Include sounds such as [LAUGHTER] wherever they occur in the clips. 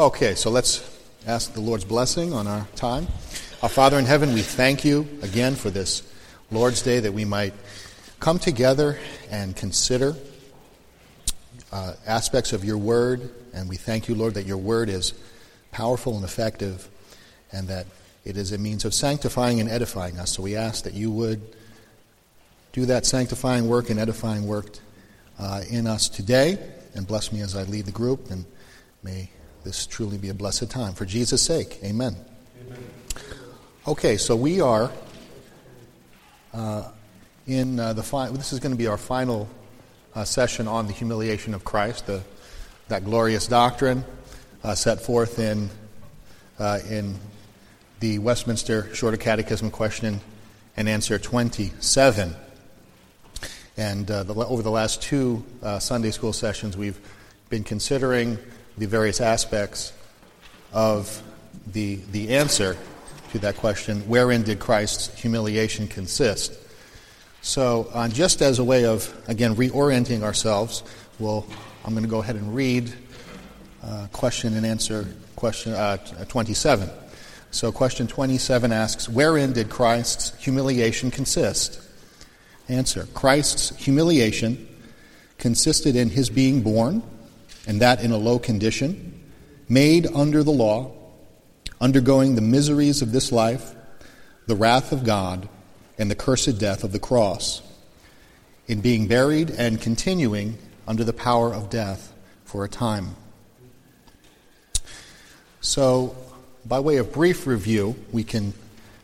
Okay, so let's ask the Lord's blessing on our time. Our Father in heaven, we thank you again for this Lord's Day that we might come together and consider uh, aspects of your word. And we thank you, Lord, that your word is powerful and effective and that it is a means of sanctifying and edifying us. So we ask that you would do that sanctifying work and edifying work uh, in us today and bless me as I lead the group. And may this truly be a blessed time. For Jesus' sake, amen. amen. Okay, so we are uh, in uh, the final, this is going to be our final uh, session on the humiliation of Christ, the, that glorious doctrine uh, set forth in, uh, in the Westminster Shorter Catechism question and answer 27. And uh, the, over the last two Sunday school sessions, we've been considering the various aspects of the, the answer to that question wherein did Christ's humiliation consist? So, uh, just as a way of, again, reorienting ourselves, we'll, I'm going to go ahead and read uh, question and answer question uh, 27. So, question 27 asks Wherein did Christ's humiliation consist? Answer Christ's humiliation consisted in his being born, and that in a low condition, made under the law, undergoing the miseries of this life, the wrath of God, and the cursed death of the cross, in being buried and continuing under the power of death for a time. So, by way of brief review, we can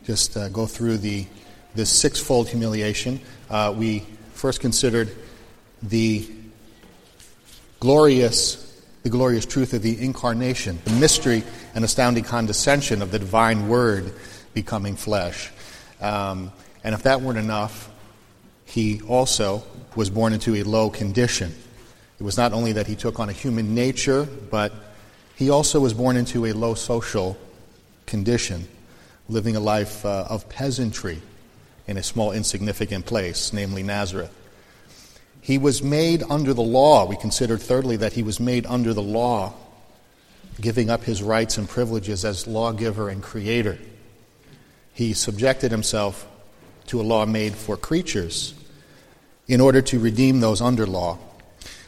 just uh, go through the this sixfold humiliation. Uh, we first considered the glorious the glorious truth of the incarnation, the mystery and astounding condescension of the divine word becoming flesh. Um, and if that weren't enough, he also was born into a low condition. It was not only that he took on a human nature, but he also was born into a low social condition, living a life uh, of peasantry in a small, insignificant place, namely Nazareth. He was made under the law. We considered, thirdly, that he was made under the law, giving up his rights and privileges as lawgiver and creator. He subjected himself to a law made for creatures in order to redeem those under law.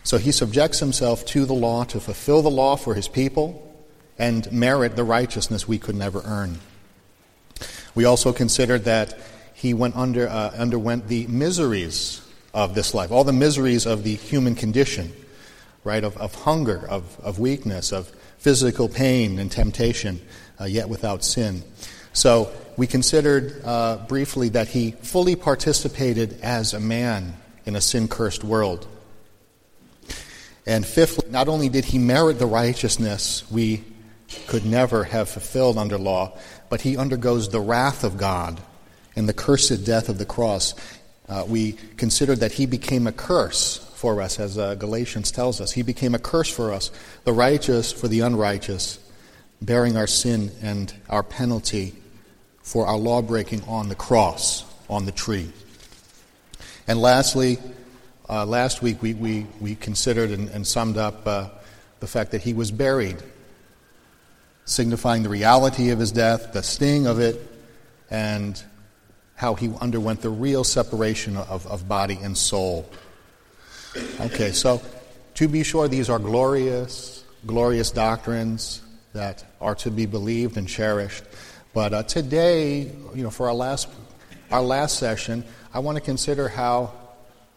So he subjects himself to the law to fulfill the law for his people and merit the righteousness we could never earn. We also considered that he went under, uh, underwent the miseries of this life, all the miseries of the human condition, right? Of, of hunger, of, of weakness, of physical pain and temptation, uh, yet without sin. So we considered uh, briefly that he fully participated as a man in a sin cursed world. And fifthly, not only did he merit the righteousness we could never have fulfilled under law, but he undergoes the wrath of God and the cursed death of the cross. Uh, we considered that he became a curse for us, as uh, Galatians tells us. He became a curse for us, the righteous for the unrighteous, bearing our sin and our penalty for our law breaking on the cross, on the tree. And lastly, uh, last week we, we, we considered and, and summed up uh, the fact that he was buried, signifying the reality of his death, the sting of it, and how he underwent the real separation of, of body and soul. Okay, so to be sure, these are glorious, glorious doctrines that are to be believed and cherished. But uh, today, you know, for our last, our last session, I want to consider how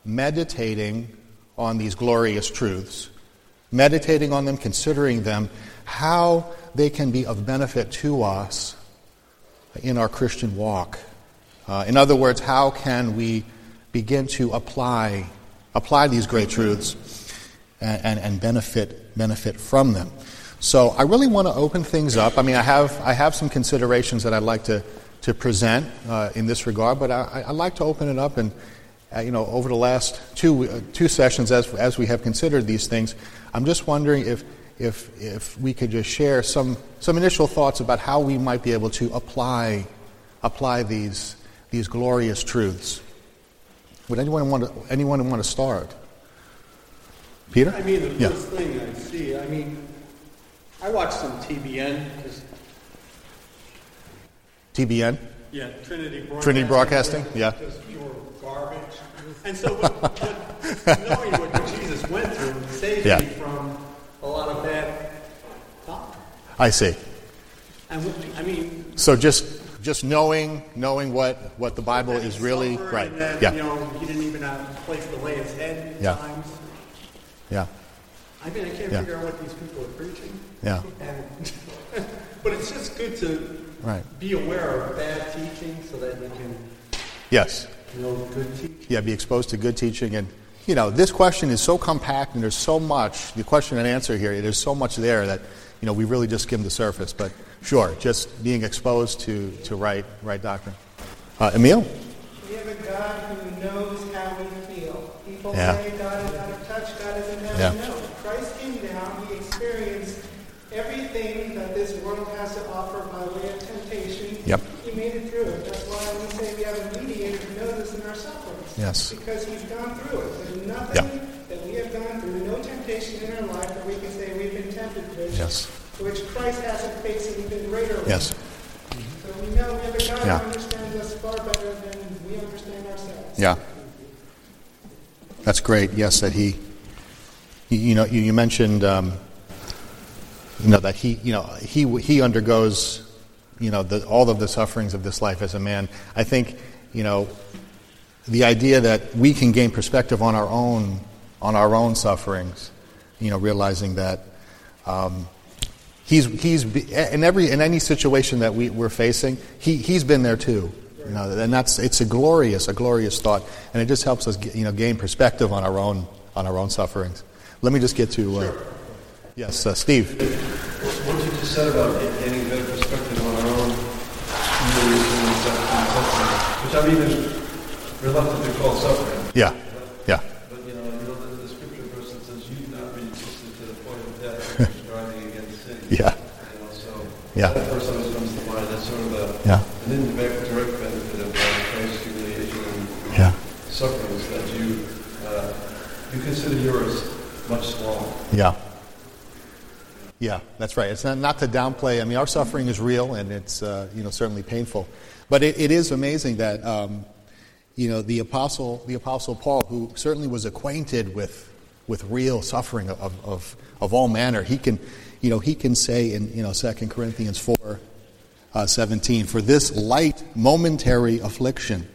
meditating on these glorious truths, meditating on them, considering them, how they can be of benefit to us in our Christian walk. Uh, in other words, how can we begin to apply, apply these great truths and, and, and benefit, benefit from them? So I really want to open things up. I mean, I have, I have some considerations that I'd like to, to present uh, in this regard, but I, would like to open it up and, uh, you know, over the last two, uh, two sessions as, as we have considered these things, I'm just wondering if, if, if we could just share some, some initial thoughts about how we might be able to apply, apply these, these glorious truths. Would anyone want to, anyone want to start? Peter? I mean, the yeah. first thing I see, I mean, I watched some TBN. TBN? Yeah, Trinity Broadcasting. Trinity Broadcasting, yeah. Just pure garbage. And so, what, what, knowing what Jesus went through saved Yeah. me from a lot of bad thought. I see. And I mean, So just just knowing knowing what, what the Bible is really right. That, Yeah. You know, he didn't even uh, place to lay his head Yeah. times. Yeah. I mean, I can't Yeah. figure out what these people are preaching. Yeah. And, [LAUGHS] but it's just good to Right. be aware of bad teaching so that you can Yes. know good teaching. Yeah, be exposed to good teaching and you know, this question is so compact and there's so much, the question and answer here, there's so much there that, you know, we really just skimmed the surface. But sure, just being exposed to, to right, right doctrine. Uh, Emil? We have a God who knows how we feel. People Yeah. say God is out of touch, God is in. Yeah. No. Christ came down, he experienced everything that this world has to offer by way of temptation. Yep. He made it through it. That's why we say we have a mediator who knows us in our sufferings. Yes. Because he's gone through it. There's nothing Yeah. that we have gone through, no temptation in our life that we can say we've been tempted with. Yes. Which Christ hasn't faced an even greater one. Yes. So we know we have a God Yeah. who understands us far better than we understand ourselves. Yeah. That's great. Yes, that he, you, you know, you, you mentioned, um, you know, that he, you know, he he undergoes, you know, the, all of the sufferings of this life as a man. I think, you know, the idea that we can gain perspective on our own on our own sufferings, you know, realizing that um, he's he's in every in any situation that we, we're facing, he he's been there too. You know, and that's it's a glorious a glorious thought, and it just helps us you know gain perspective on our own on our own sufferings. Let me just get to uh, yes, uh, Steve. What you just said about get- getting better perspective on our own suffering, which I'm even reluctant to call suffering. Yeah, yeah, But you know, you know the, the scripture verse that says, "You've not reached to the point of death, you're striving against sin." Yeah. You know, so Yeah. that verse always comes to mind. That's sort of a, Yeah. an indirect direct benefit of Christ's humiliation and yeah, sufferings that you uh, you consider yours much smaller. yeah. Yeah, that's right. It's not, not to downplay. I mean, our suffering is real, and it's uh, you know certainly painful. But it, it is amazing that um, you know the apostle the apostle Paul, who certainly was acquainted with with real suffering of, of, of all manner, he can you know he can say in you know Second Corinthians four uh, seventeen, for this light momentary affliction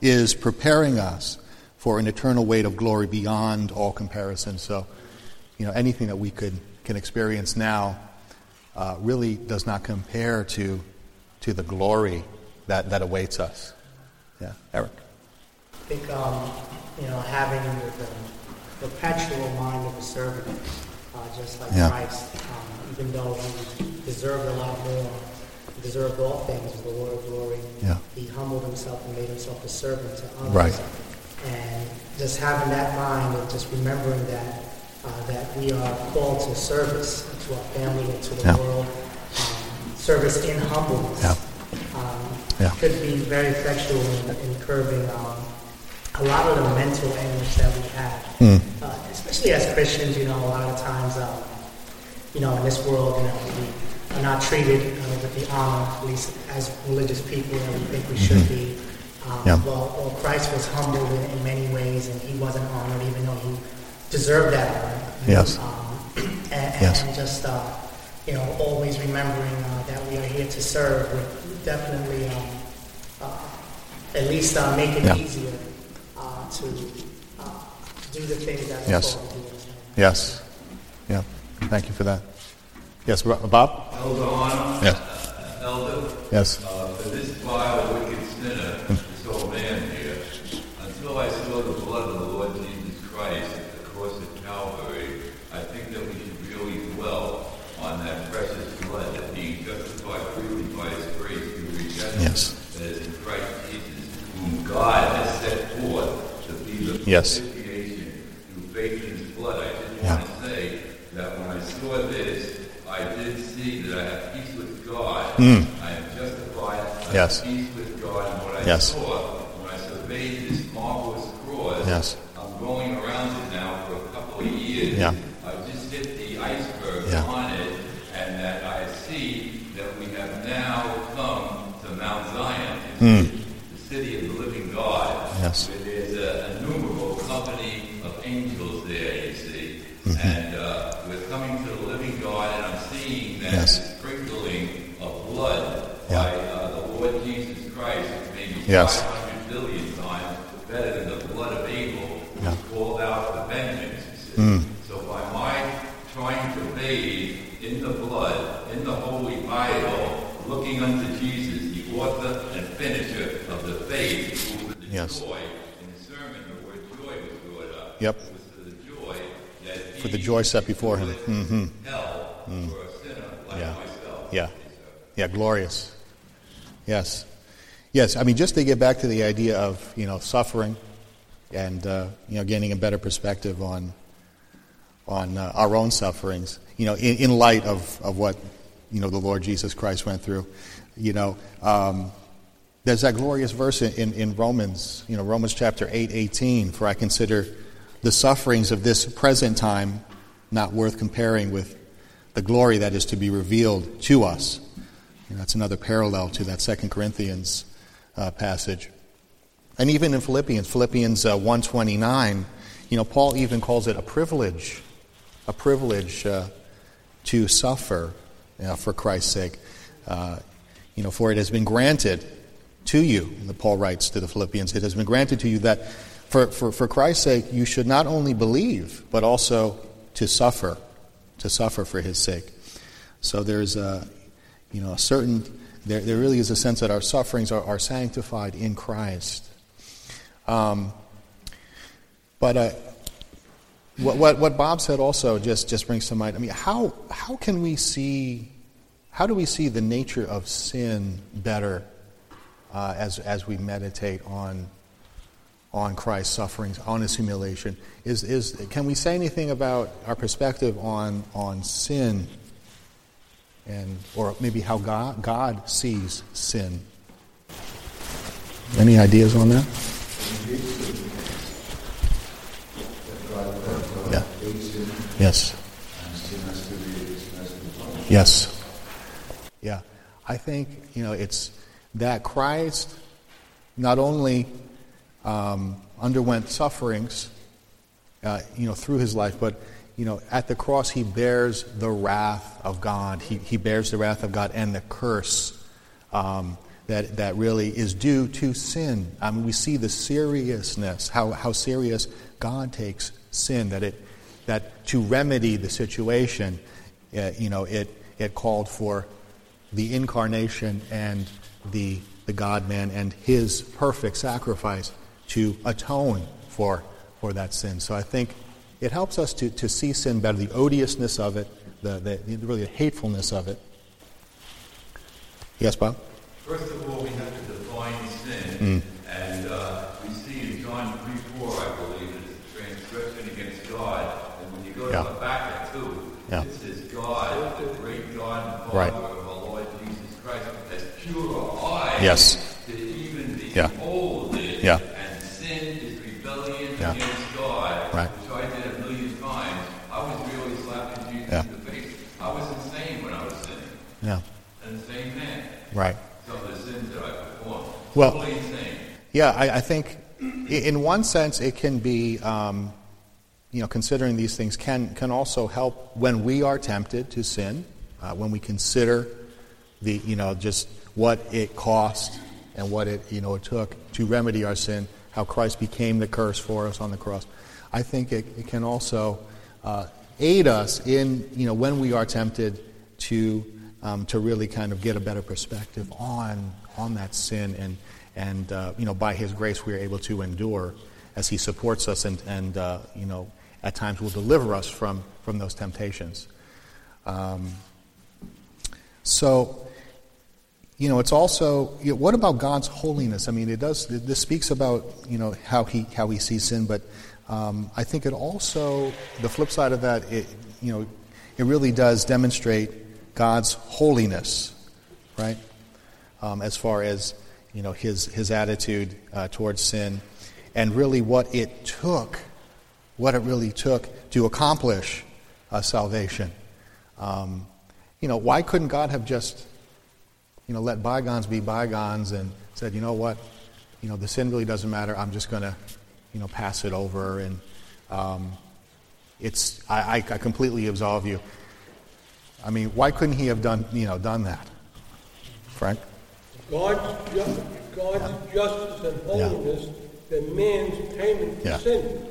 is preparing us for an eternal weight of glory beyond all comparison. So, you know, anything that we could can experience now uh, really does not compare to to the glory that, that awaits us. Yeah, Eric. I think, um, you know, having the, the perpetual mind of a servant, just like Yeah. Christ, um, even though he deserved a lot more, he deserved all things of the Lord of glory, Yeah. he humbled himself and made himself a servant to others. Right. And just having that mind and just remembering that, uh, that we are called to service to our family and to the Yeah. world, um, service in humbleness. Yeah. Um, Yeah. could be very effectual in, in curbing um, a lot of the mental anguish that we have. Hmm. Uh, especially as Christians, you know, a lot of times, um, you know, in this world, you know, we are not treated uh, with the honor, at least as religious people, that we think we should be. Um, Mm-hmm. Yeah. well, well, Christ was humbled in, in many ways, and he wasn't honored, even though he deserved that honor. Yes. Um, [CLEARS THROAT] and, Yes. and just, uh, you know, always remembering uh, that we are here to serve would definitely um, uh, at least uh, make it Yeah. easier uh, to do the things that Yes. do. Yes. Yeah. Thank you for that. Yes, Bob. Elder Honor, Yes. Elder, Yes. uh, for this vile, wicked sinner, this old man here, until I saw the blood of the Lord Jesus Christ at the cross of Calvary, I think that we should really dwell on that precious blood that being justified freely by His grace through redemption Yes. that is in Christ Jesus, whom God has set forth to be the Yes. propitiation through faith in His blood. I just Yeah. want to say that when I saw this, I did see that I have peace God. I am justified. Yes. have peace with God. And what I Yes. saw when I surveyed this marvelous cross, Yes. I'm going around it now for a couple of years. Yeah. I just hit the iceberg Yeah. on it, and that I see that we have now come to Mount Zion, Hmm. the city of the living God. Yes. Where there's a innumerable company of angels there, you see. Mm-hmm. And uh, we're coming to the living God, and I'm seeing that Yes. Blood Yeah. by uh, the Lord Jesus Christ is maybe Yes. 500 billion times better than the blood of Abel, who Yeah. was called out for vengeance. Mm. So by my trying to bathe in the blood, in the Holy Bible, looking unto Jesus, the author and finisher of the faith, who for the Yes. joy, in the sermon, the word joy was brought up. Yep. It was for the joy that For the he joy set before him. endured Hell for a sinner like Yeah. myself. Yeah. Yeah, glorious. Yes. Yes, I mean, just to get back to the idea of, you know, suffering and, uh, you know, gaining a better perspective on, on uh, our own sufferings, you know, in, in light of, of what, you know, the Lord Jesus Christ went through. You know, um, there's that glorious verse in, in, Romans, you know, Romans chapter 8, 18, for I consider the sufferings of this present time not worth comparing with the glory that is to be revealed to us. That's another parallel to that Second Corinthians uh, passage. And even in Philippians, Philippians uh, 129, you know, Paul even calls it a privilege, a privilege uh, to suffer you for Christ's sake. Uh, you know, for it has been granted to you, and Paul writes to the Philippians, it has been granted to you that for, for, for Christ's sake you should not only believe, but also to suffer, to suffer for his sake. So there's a, you know, a certain, there, there really is a sense that our sufferings are, are sanctified in Christ. Um, but uh, what, what, what Bob said also just, just brings to mind, I mean, how, how can we see, how do we see the nature of sin better uh, as, as we meditate on, on Christ's sufferings, on his humiliation? Is, is, can we say anything about our perspective on, on sin and, or maybe how God, God sees sin? Any ideas on that? Yeah. Yes. Yes. Yeah. I think, you know, it's that Christ not only um, underwent sufferings, uh, you know, through his life, but, you know, at the cross he bears the wrath of God. He, he bears the wrath of God and the curse um, that, that really is due to sin. I mean, we see the seriousness, how, how serious God takes sin, that, it, that to remedy the situation, uh, you know, it, it called for the incarnation and the, the God man and his perfect sacrifice to atone for, for that sin. So I think it helps us to, to see sin better, the odiousness of it, the, the, really the hatefulness of it. Yes, Bob? First of all, we have to define Mm. sin, and uh, we see in John 3 4, I believe, it's a transgression against God. And when you go Yeah. to Habakkuk 2, Yeah. it says, God, the great God and Father Right. of our Lord Jesus Christ, has pure eyes Yes. to even Yeah. behold it. Yeah. And sin is rebellion Yeah. against God, Right. which I did a million times. I was really slapping Jesus Yeah. in the face. I was insane when I was sinning. Yeah. An insane man. Right. Some of the sins that I Well- Totally insane. Yeah, I, I think in one sense it can be, um, you know, considering these things can, can also help when we are tempted to sin, uh, when we consider the, you know, just what it cost and what it, you know, it took to remedy our sin, how Christ became the curse for us on the cross. I think it, it can also uh, aid us in, you know, when we are tempted to, um, to really kind of get a better perspective on, on that sin and, and uh, you know, by His grace we are able to endure as He supports us and, and uh, you know, at times will deliver us from, from those temptations. Um, so, you know, it's also, you know, what about God's holiness? I mean, it does, this speaks about, you know, how he, how he sees sin, but um, I think it also, the flip side of that, it, you know, it really does demonstrate God's holiness, right? Um, as far as, you know, his, his attitude uh, towards sin and really what it took, what it really took to accomplish uh, salvation. Um, you know, why couldn't God have just, you know, let bygones be bygones and said, you know what, you know, the sin really doesn't matter. I'm just going to, you know, pass it over and um, it's I, I, I completely absolve you. I mean, why couldn't he have done, you know, done that? Frank? God's, ju- God's justice and holiness demands payment for sin.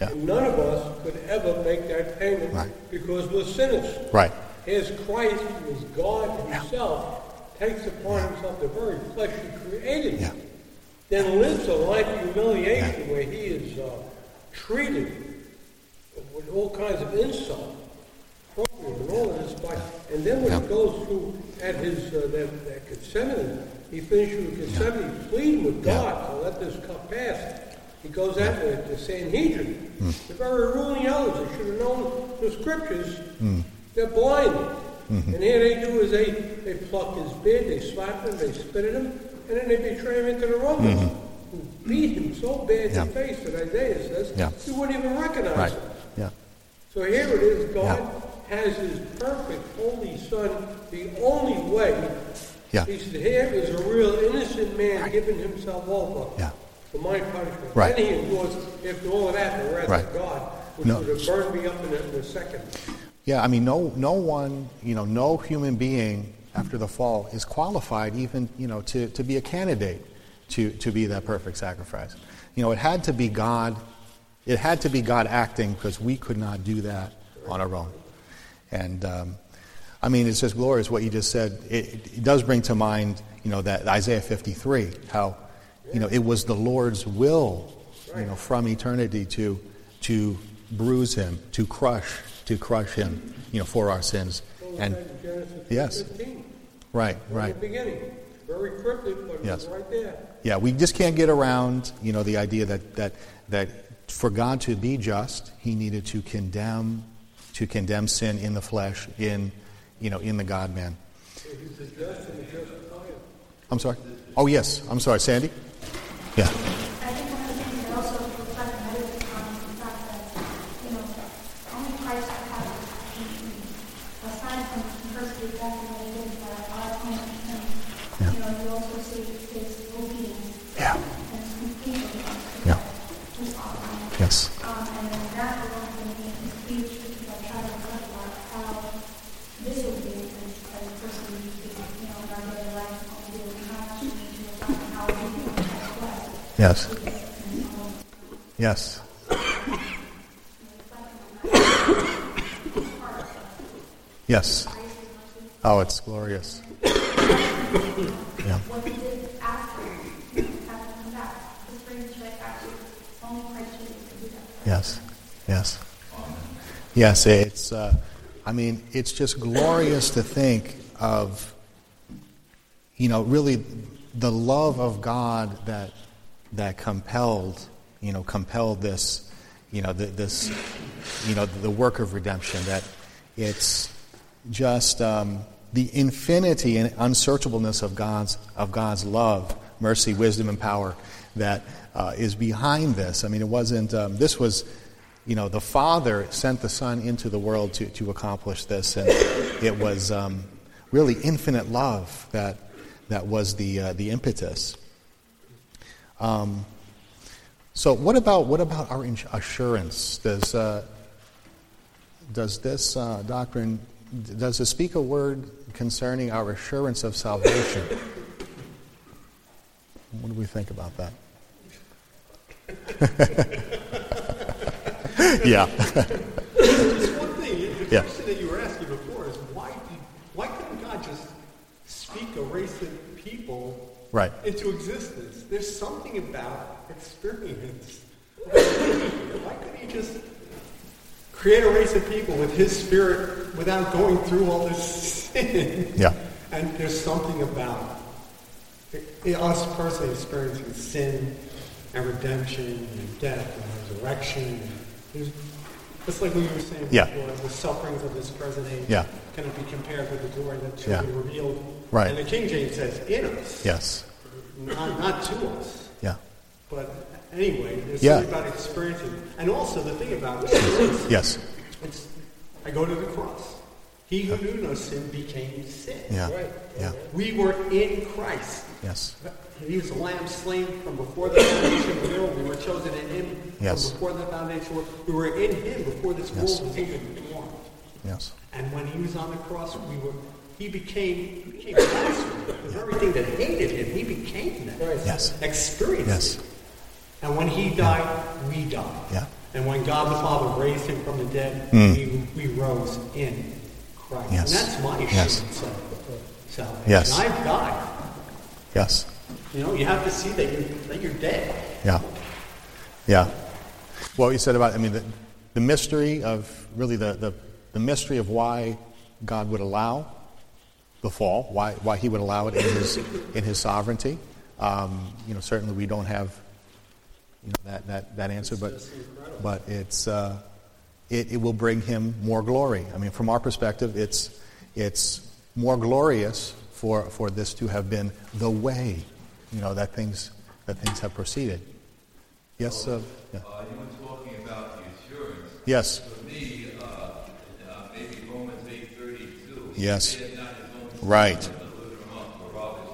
Yeah. And none of us could ever make that payment Right. because we're sinners. Right. As Christ, who is God himself, takes upon himself the very flesh he created, then lives a life of humiliation where he is uh, treated with all kinds of insult, opprobrium, and all of this. By, and then when Yeah. he goes through at his uh, that, that Gethsemane, he finishes with Gethsemane, pleading with Yeah. God to let this cup pass. He goes out to the Sanhedrin, Hmm. the very ruling elders. They should have known the scriptures. Hmm. They're blind. Mm-hmm. And here they do is they, they pluck his beard, they slap him, they spit at him, and then they betray him into the Romans, who beat him so bad Mm-hmm. Yeah. in the face that Isaiah says Yeah. you wouldn't even recognize Right. him. Yeah. So here it is, God has his perfect holy son the only way. Yeah. He said, here is a real innocent man giving himself over Yeah. for my punishment. Right. Then he endures, after all of that, the wrath Right. of God, which No. would have burned me up in a, in a second. Yeah, I mean, no, no one, you know, no human being after the fall is qualified even, you know, to, to be a candidate to, to be that perfect sacrifice. You know, it had to be God, it had to be God acting because we could not do that on our own. And, um, I mean, it's just glorious what you just said. It, it does bring to mind, you know, that Isaiah 53, how, you know, it was the Lord's will, you know, from eternity to, to bruise him, to crush, to crush him, you know, for our sins. And Yes. 15. right, right. the beginning. Very cryptic, but Yes. it's right there. Yeah, we just can't get around, you know, the idea that, that, that for God to be just, he needed to condemn, to condemn sin in the flesh, in, you know, in the the justifier. I'm sorry? Oh, yes. I'm sorry. Sandy? Yeah. I think one of the things that also reflect meditative on is the fact that, you know, only Christ has, aside from first exactly what he did for our atonement, and, you know, you also see his obedience Yeah. and his completion. Yeah. His offering. Yes. Um, and then that alone for me is huge because I try to reflect about how disobedient is as a person we do, you know, in our daily life, what we do, and how much we need to reflect on how we do as well. Yes. Yes. Yes. Oh, it's glorious. Yeah. Yes. Yes. Yes, it's, uh, I mean, it's just glorious to think of, you know, really the love of God that, that compelled, you know, compelled this, you know, the, this, you know, the work of redemption, that it's just um, the infinity and unsearchableness of God's, of God's love, mercy, wisdom, and power that uh, is behind this. I mean, it wasn't, um, this was, you know, the Father sent the Son into the world to, to accomplish this, and it was um, really infinite love that, that was the, uh, the impetus. Um, so, what about, what about our assurance? Does, uh, does this uh, doctrine, does it speak a word concerning our assurance of salvation? What do we think about that? [LAUGHS] yeah. Just one thing, the Yeah. question that you were asking before is why did, why couldn't God just speak a race of people Right. into existence? There's something about experience. why couldn't he just create a race of people with his spirit without going through all this sin? Yeah. And there's something about it, us personally experiencing sin and redemption and death and resurrection. There's, it's like what we were saying Yeah. before, the sufferings of this present age Yeah. cannot be compared with the glory that shall Yeah. be revealed. Right. And the King James says, in us, Yes. not, not to us. Yeah. But anyway, it's Yeah. about experiencing. And also the thing about it is, Yes. it's, I go to the cross. He who knew no sin became sin. Yeah. Right. Yeah. We were in Christ. Yes. He was the lamb slain from before the foundation of the world. We were chosen in him Yes. from before the foundation of the world. We were in him before this Yes. world was even formed. Yes. And when he was on the cross, we were he became he became [COUGHS] blasphemy. The very thing that hated him, he became that. Yes. Experienced Yes. it. And when he died, we died. Yeah. And when God the Father raised him from the dead, Mm. we, we rose in Christ. Yes. And that's my Yes. assurance of salvation. Yes. I've died. Yes. You know, you have to see that you're, that you're dead. Yeah. Yeah. What you said about, I mean, the, the mystery of, really the, the, the mystery of why God would allow the fall, why, why he would allow it in his, in his sovereignty. Um, you know, certainly we don't have you know, that, that, that answer, but, but it's, uh, it, it will bring him more glory. I mean, from our perspective, it's, it's more glorious for, for this to have been the way, you know, that things, that things have proceeded. Yes, uh, yeah. Uh, you were talking about the assurance. Yes. For me, uh, uh, maybe Romans eight thirty two. Yes. Right.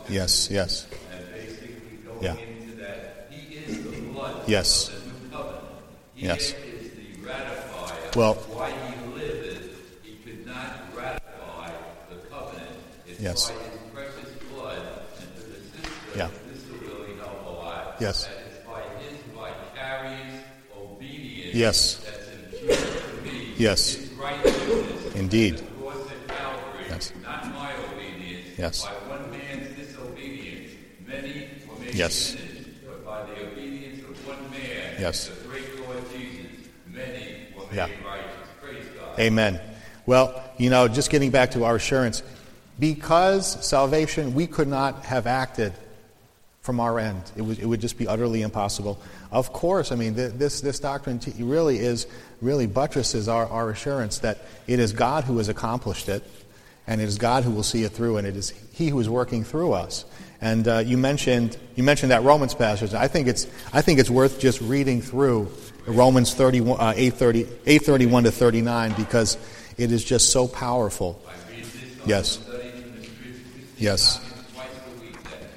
Yes, yes. And basically going Yeah. into that, he is the blood Yes. Yes. Well- why he liveth, he could not ratify the covenant. It's Yes. precious blood and to the sister, Yeah. this will really help a lot. Yes. That it's by his vicarious obedience Yes. that's imputed to me. Yes. Indeed. The cross at Calvary, Yes. not my obedience. Yes. By one man's disobedience, many were made Yes. sinners. But by the obedience of one man, Yes. the great Lord Jesus, many were made Yeah. righteous. Praise God. Amen. Well, you know, just getting back to our assurance, because salvation, we could not have acted from our end. It would, it would just be utterly impossible. Of course, I mean, th- this, this doctrine t- really is, really buttresses our, our assurance that it is God who has accomplished it, and it is God who will see it through, and it is He who is working through us. And uh, you mentioned you mentioned that Romans passage. I think it's I think it's worth just reading through Romans 31, uh, 830, 831 to 39 because it is just so powerful. Yes. Yes.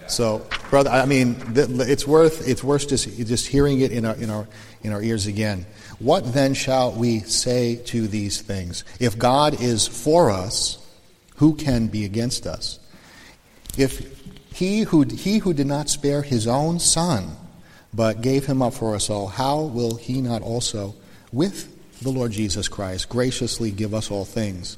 So, brother, I mean, it's worth it's worth just just hearing it in our in our in our ears again. What then shall we say to these things? If God is for us, who can be against us? If he who he who did not spare his own son, but gave him up for us all, how will he not also, with the Lord Jesus Christ, graciously give us all things?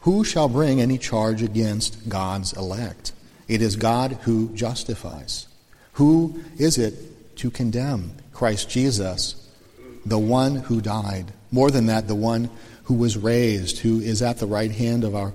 Who shall bring any charge against God's elect? It is God who justifies. Who is it to condemn? Christ Jesus, the one who died. More than that, the one who was raised, who is at the right hand of our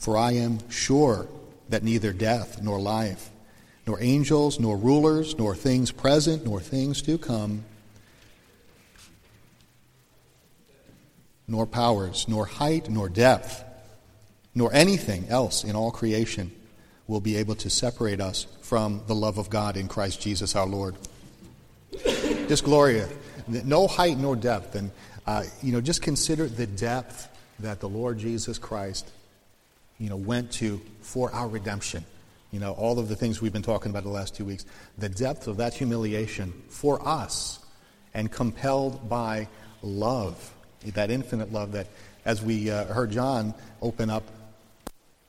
For I am sure that neither death nor life, nor angels, nor rulers, nor things present, nor things to come, nor powers, nor height, nor depth, nor anything else in all creation will be able to separate us from the love of God in Christ Jesus our Lord. Just Gloria, no height nor depth. And, uh, you know, just consider the depth that the Lord Jesus Christ, you know, went to for our redemption. You know, all of the things we've been talking about the last two weeks. The depth of that humiliation for us and compelled by love, that infinite love that, as we uh, heard John open up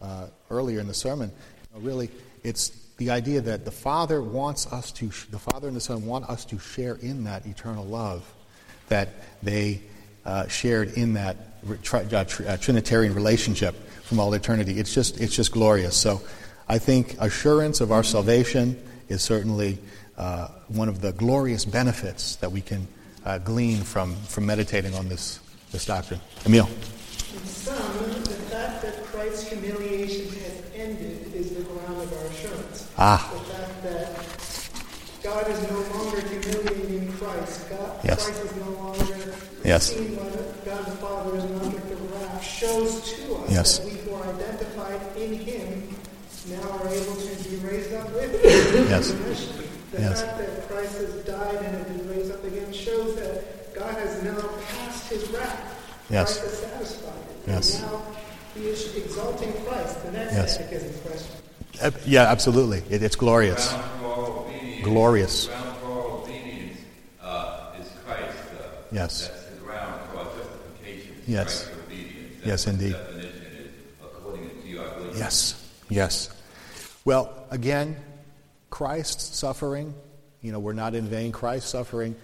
uh, earlier in the sermon, you know, really, it's the idea that the Father wants us to, the Father and the Son want us to share in that eternal love that they uh, shared in that uh, uh, Trinitarian relationship from all eternity. It's just, it's just glorious. So I think assurance of our salvation is certainly uh, one of the glorious benefits that we can uh, glean from, from meditating on this, this doctrine. Emil. In sum, the fact that Christ's humiliation has ended is the ground of our assurance. Ah. The fact that God is no longer humiliating in Christ. God, Yes. Christ is no longer Yes. seen by God the Father as an object of wrath. Shows to us Yes. that we who are identified in Him now are able to be raised up with Him. Yes. The Yes. fact that Christ has died and has been raised up again shows that God has now passed His wrath. Yes. Christ is satisfied. Yes. And now He is exalting Christ. The next Yes. catechism question. Uh, yeah, absolutely. It, it's glorious. Ground for our obedience. Glorious. Ground for our uh, is Christ. Uh, Yes. That's the ground for our justification. is Yes. Yes, indeed. Yes, yes. Well, again, Christ's suffering, you know, we're not in vain. Christ's suffering,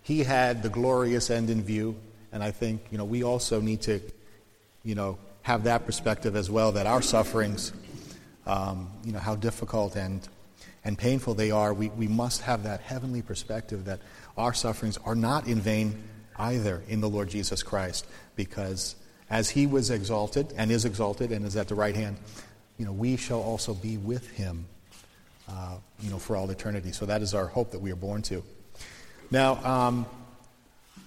he had the glorious end in view, and I think, you know, we also need to, you know, have that perspective as well that our sufferings, um, you know, how difficult and and painful they are, we, we must have that heavenly perspective that our sufferings are not in vain either in the Lord Jesus Christ, because as he was exalted and is exalted and is at the right hand, you know, we shall also be with him, uh, you know, for all eternity. So that is our hope that we are born to. Now, um,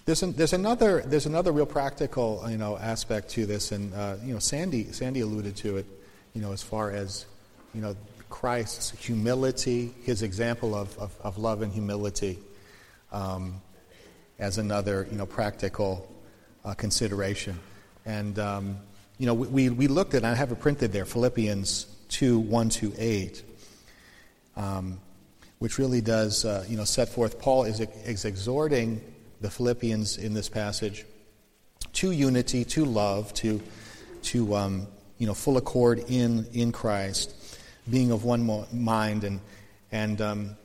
there's, an, there's another there's another real practical you know aspect to this, and uh, you know Sandy Sandy alluded to it, you know as far as you know Christ's humility, his example of, of, of love and humility, um, as another you know practical uh, consideration, and um, you know we, we looked at I have it printed there Philippians two one to eight. Um, which really does, uh, you know, set forth. Paul is, is exhorting the Philippians in this passage to unity, to love, to, to um, you know, full accord in, in Christ, being of one mind. And, and um,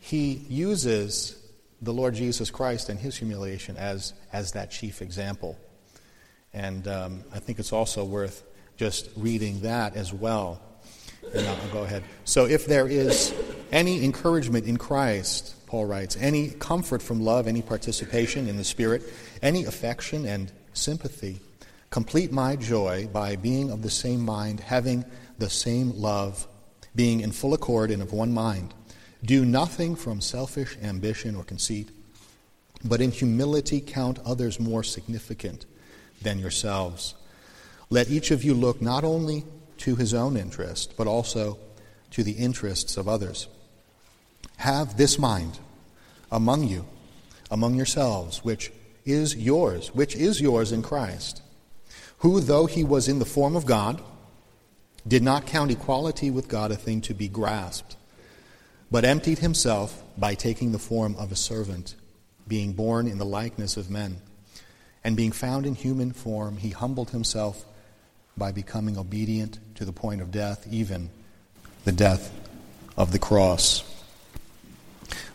he uses the Lord Jesus Christ and his humiliation as, as that chief example. And um, I think it's also worth just reading that as well. And I'll go ahead. So, if there is any encouragement in Christ, Paul writes, any comfort from love, any participation in the Spirit, any affection and sympathy, complete my joy by being of the same mind, having the same love, being in full accord and of one mind. Do nothing from selfish ambition or conceit, but in humility count others more significant than yourselves. Let each of you look not only to his own interest, but also to the interests of others. Have this mind among you, among yourselves, which is yours, which is yours in Christ, who, though he was in the form of God, did not count equality with God a thing to be grasped, but emptied himself by taking the form of a servant, being born in the likeness of men. And being found in human form, he humbled himself by becoming obedient to the point of death, even the death of the cross.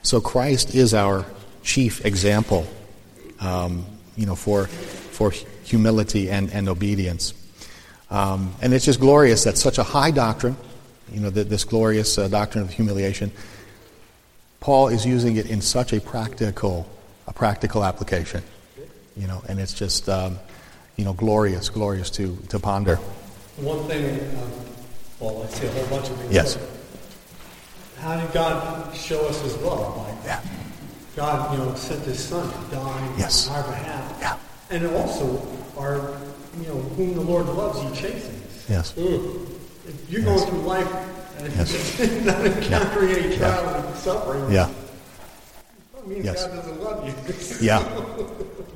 So Christ is our chief example, um, you know, for, for humility and, and obedience. Um, and it's just glorious that such a high doctrine, you know, that this glorious uh, doctrine of humiliation, Paul is using it in such a practical, a practical application, you know, and it's just, um, you know, glorious, glorious to, to ponder. One thing, um, well, I see a whole bunch of things. Yes. How did God show us His love? Like Yeah. God, you know, sent His Son to die Yes. on our behalf. Yeah. And also, our, you know, whom the Lord loves, He chastens. Yes. If you're going through life and Yes. [LAUGHS] not encountering any Yeah. trials and suffering, Yeah. that means Yes. God doesn't love you. [LAUGHS] Yeah.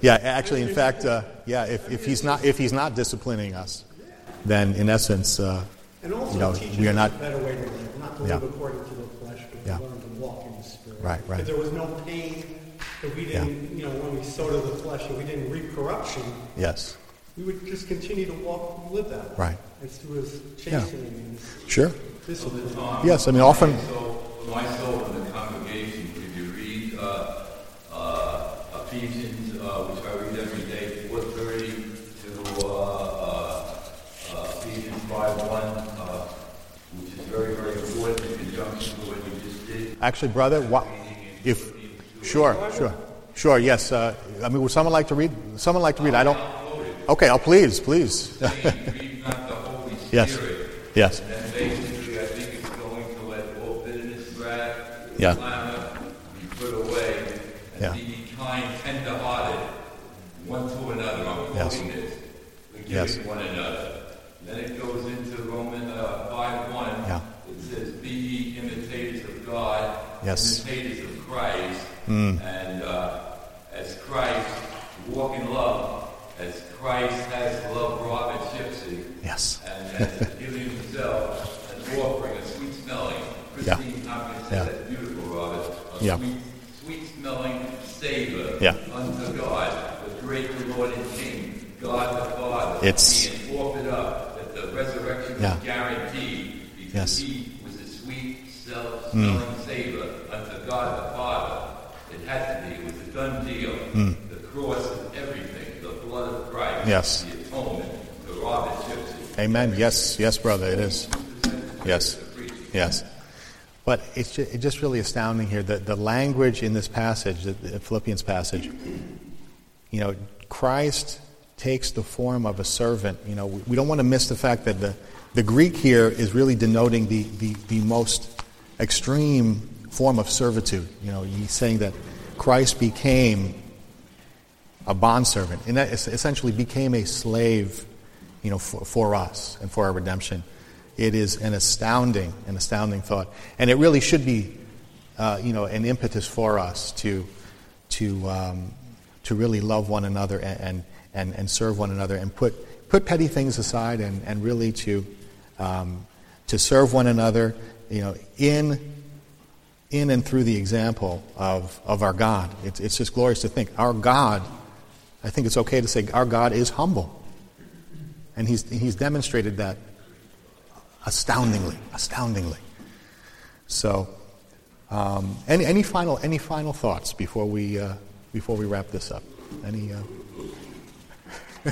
Yeah, actually, in fact, uh, yeah, if, if, he's not, if he's not disciplining us, then in essence, uh, And also you know, we are not. a better way to live, not to Yeah. live according to the flesh, but Yeah. to learn to walk in the spirit. Right, right. If there was no pain, if we didn't, you know, when we sowed of the flesh, if we didn't reap corruption, Yes. we would just continue to walk, live that way. Right. It's through His Yeah. chastening and His Sure. discipline. Yes, I mean, often. So, my soul in the congregation, if you read uh, uh, Ephesians, uh, which I read every day, 4:30 to uh, uh, uh, Ephesians 5:1, uh, which is very, very important in conjunction with what you just did. Actually, brother, what, if. Sure, sure. Sure, yes. Uh, I mean, would someone like to read? Someone like to read? I don't. Okay, oh, please, please. Read not the Holy yes. Spirit. Yes. And basically, I think it's going to let all bitterness, wrath, Yeah. clamor be put away, and Yeah. be kind, tender-hearted, one to another. I'm Yes. quoting this. Yes. One another. Then it goes into Roman uh, 5.1. Yeah. It says, Be ye imitators of God, Yes. Imitators of Christ, and uh, as Christ, walk in love, as Christ has loved Robert Gypsy, Yes. and uh, has given himself an offering, a sweet smelling. Yeah. Christine Tompkins Yeah. said beautiful, Robert. A Yeah. sweet, sweet smelling savor Yeah. unto God, the great Lord and King, God the Father. It's- being offered up that the resurrection Yeah. was guaranteed because Yes. he was a sweet self mm. smelling savor unto God the Father. It had to be, it was a done deal. Mm. The cross is everything, the blood of Christ, Yes. the atonement, the Robert Gypsy. Amen. Yes, yes, brother, it is. Yes, yes. But it's just, it's just really astounding here that the language in this passage, the, the Philippians passage, you know, Christ takes the form of a servant. You know, we, we don't want to miss the fact that the, the Greek here is really denoting the, the, the most extreme form of servitude. You know, he's saying that Christ became a bondservant, and that essentially became a slave, you know, for, for us and for our redemption. It is an astounding, an astounding thought, and it really should be, uh, you know, an impetus for us to, to, um, to really love one another and, and, and, serve one another and put, put petty things aside and, and really to, um, to serve one another, you know, in in and through the example of, of our God. It's, it's just glorious to think. Our God, I think it's okay to say, our God is humble. And he's, he's demonstrated that astoundingly, astoundingly. So, um, any, any, final, any final thoughts before we, uh, before we wrap this up? Any, uh, [LAUGHS]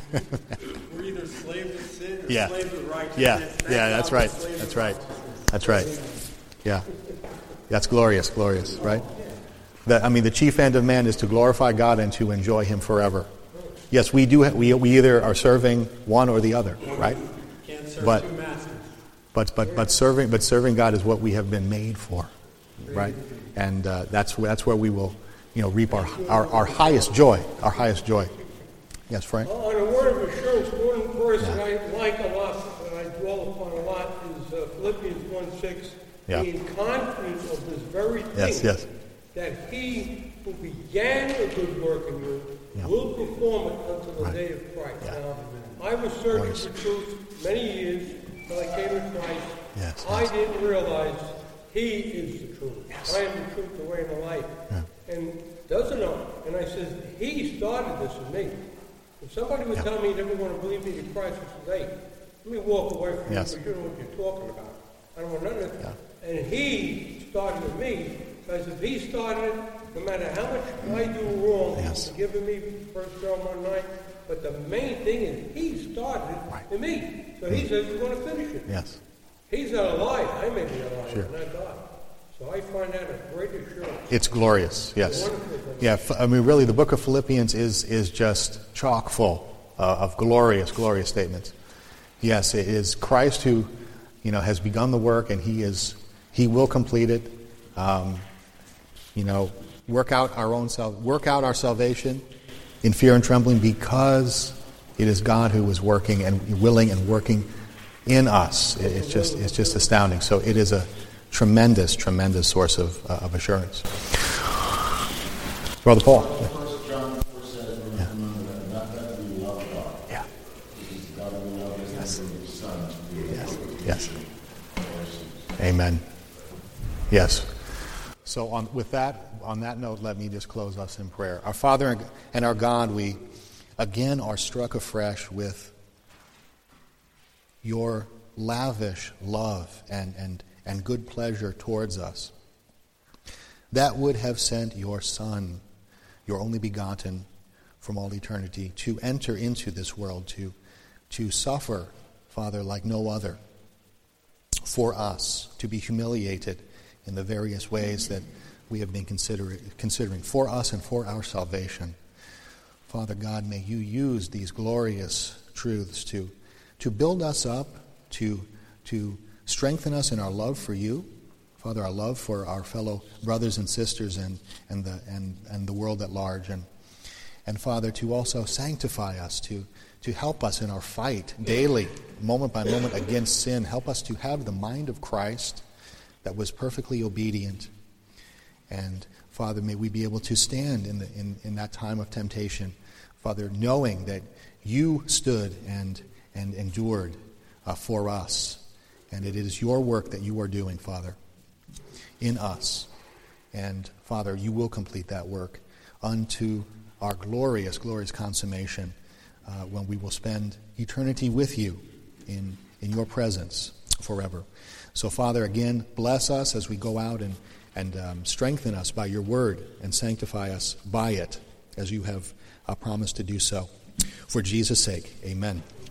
We're either slaves of sin or Yeah. slaves of righteousness. yeah, Thank yeah, that's right. That's right. That's right. Yeah. That's glorious, glorious, right? That, I mean, the chief end of man is to glorify God and to enjoy Him forever. Yes, we do. We, we either are serving one or the other, right? Can't serve But- two masters. But but but serving but serving God is what we have been made for, right? And uh, that's where- that's where we will, you know, reap our, our our highest joy, our highest joy. Yes, Frank. On a word of assurance, one verse Yeah. that I like a lot, that I dwell upon a lot, is uh, Philippians 1 6. Yeah. Being confident of this very thing, Yes, yes. that he who began a good work in you Yeah. will perform it until the Right. day of Christ. Yeah. Now, I was searching for truth many years till I came to Christ. Yes, I yes. didn't realize he is the truth. Yes. I am the truth, the way, and the life. Yeah. And doesn't know. And I says, he started this in me. If somebody would Yeah. tell me he never want to believe me in Christ, I says, hey, let me walk away from Yes. you because you don't know what you're talking about. I don't want nothing. to- Yeah. And he started with me. Because if he started it, no matter how much I do wrong, Yes. he's forgiven me, First John 1 9. But the main thing is he started it Right. in me. So he says he's going to finish it. Yes. He's not alive. I may be alive, Sure. not God. So I find that a great assurance. It's glorious. Yes. Yeah. I mean, really, the book of Philippians is is just chock full uh, of glorious, glorious statements. Yes, it is Christ who, you know, has begun the work, and He is He will complete it. Um, you know, work out our own self, work out our salvation in fear and trembling, because it is God who is working and willing and working in us. It- It's just it's just astounding. So it is a tremendous, tremendous source of uh, of assurance. Brother Paul. First John 4 says, remember that, not that we love God, Yeah. because God will love us and give his Son to be Yes. Yes. sins. Amen. Yes. So, on, with that, on that note, let me just close us in prayer. Our Father and our God, we again are struck afresh with your lavish love and, and, and good pleasure towards us. That would have sent your Son, your only begotten, from all eternity, to enter into this world, to, to suffer, Father, like no other for us to be humiliated in the various ways that we have been consider- considering for us and for our salvation. Father God, may you use these glorious truths to, to build us up, to, to strengthen us in our love for you, Father, our love for our fellow brothers and sisters and, and, the, and, and the world at large. And, and Father, to also sanctify us, to, to help us in our fight daily, moment by moment against sin. Help us to have the mind of Christ that was perfectly obedient. And Father, may we be able to stand in, the, in, in that time of temptation, Father, knowing that you stood and, and endured uh, for us. And it is your work that you are doing, Father, in us. And Father, you will complete that work unto our glorious, glorious consummation uh, when we will spend eternity with you in, in your presence forever. So, Father, again, bless us as we go out and, and um, strengthen us by your word and sanctify us by it as you have uh, promised to do so. For Jesus' sake, amen.